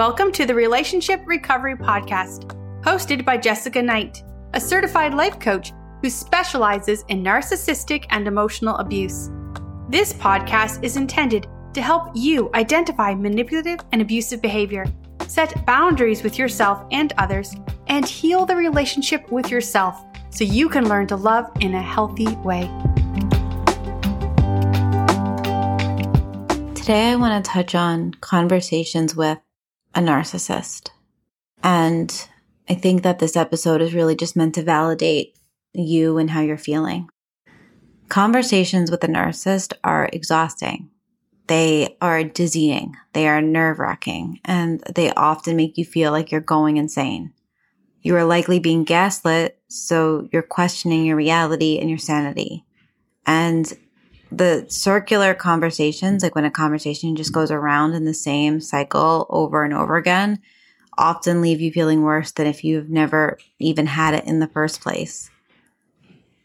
Welcome to the Relationship Recovery Podcast, hosted by Jessica Knight, a certified life coach who specializes in narcissistic and emotional abuse. This podcast is intended to help you identify manipulative and abusive behavior, set boundaries with yourself and others, and heal the relationship with yourself so you can learn to love in a healthy way. Today, I want to touch on conversations with a narcissist. And I think that this episode is really just meant to validate you and how you're feeling. Conversations with a narcissist are exhausting. They are dizzying. They are nerve wracking and they often make you feel like you're going insane. You are likely being gaslit, so you're questioning your reality and your sanity. And the circular conversations, like when a conversation just goes around in the same cycle over and over again, often leave you feeling worse than if you've never even had it in the first place.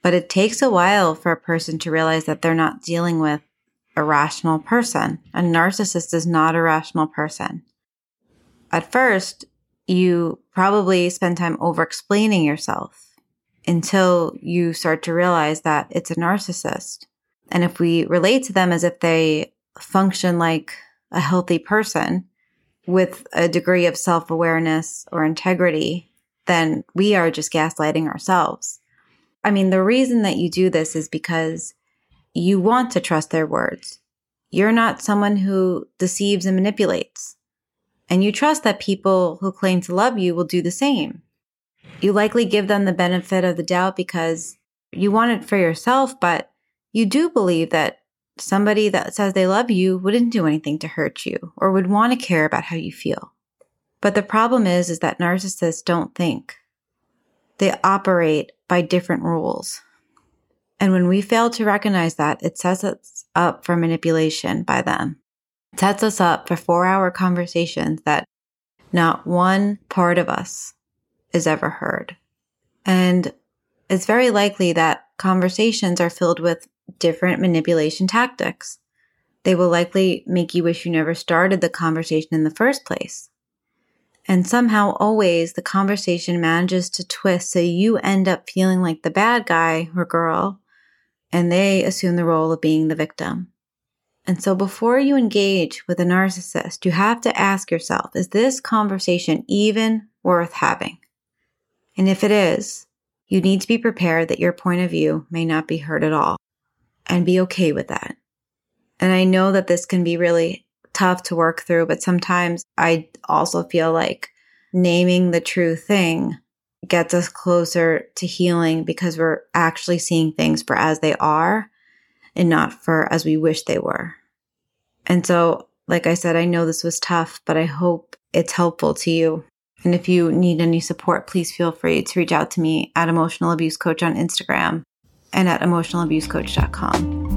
But it takes a while for a person to realize that they're not dealing with a rational person. A narcissist is not a rational person. At first, you probably spend time over explaining yourself until you start to realize that it's a narcissist. And if we relate to them as if they function like a healthy person with a degree of self awareness or integrity, then we are just gaslighting ourselves. I mean, the reason that you do this is because you want to trust their words. You're not someone who deceives and manipulates. And you trust that people who claim to love you will do the same. You likely give them the benefit of the doubt because you want it for yourself, but you do believe that somebody that says they love you wouldn't do anything to hurt you or would want to care about how you feel. But the problem is, is that narcissists don't think. They operate by different rules. And when we fail to recognize that, it sets us up for manipulation by them. It sets us up for four hour conversations that not one part of us is ever heard. And it's very likely that conversations are filled with different manipulation tactics. They will likely make you wish you never started the conversation in the first place. And somehow, always, the conversation manages to twist so you end up feeling like the bad guy or girl, and they assume the role of being the victim. And so, before you engage with a narcissist, you have to ask yourself is this conversation even worth having? And if it is, you need to be prepared that your point of view may not be heard at all and be okay with that. And I know that this can be really tough to work through, but sometimes I also feel like naming the true thing gets us closer to healing because we're actually seeing things for as they are and not for as we wish they were. And so, like I said, I know this was tough, but I hope it's helpful to you. And if you need any support, please feel free to reach out to me at Emotional Abuse Coach on Instagram and at emotionalabusecoach.com.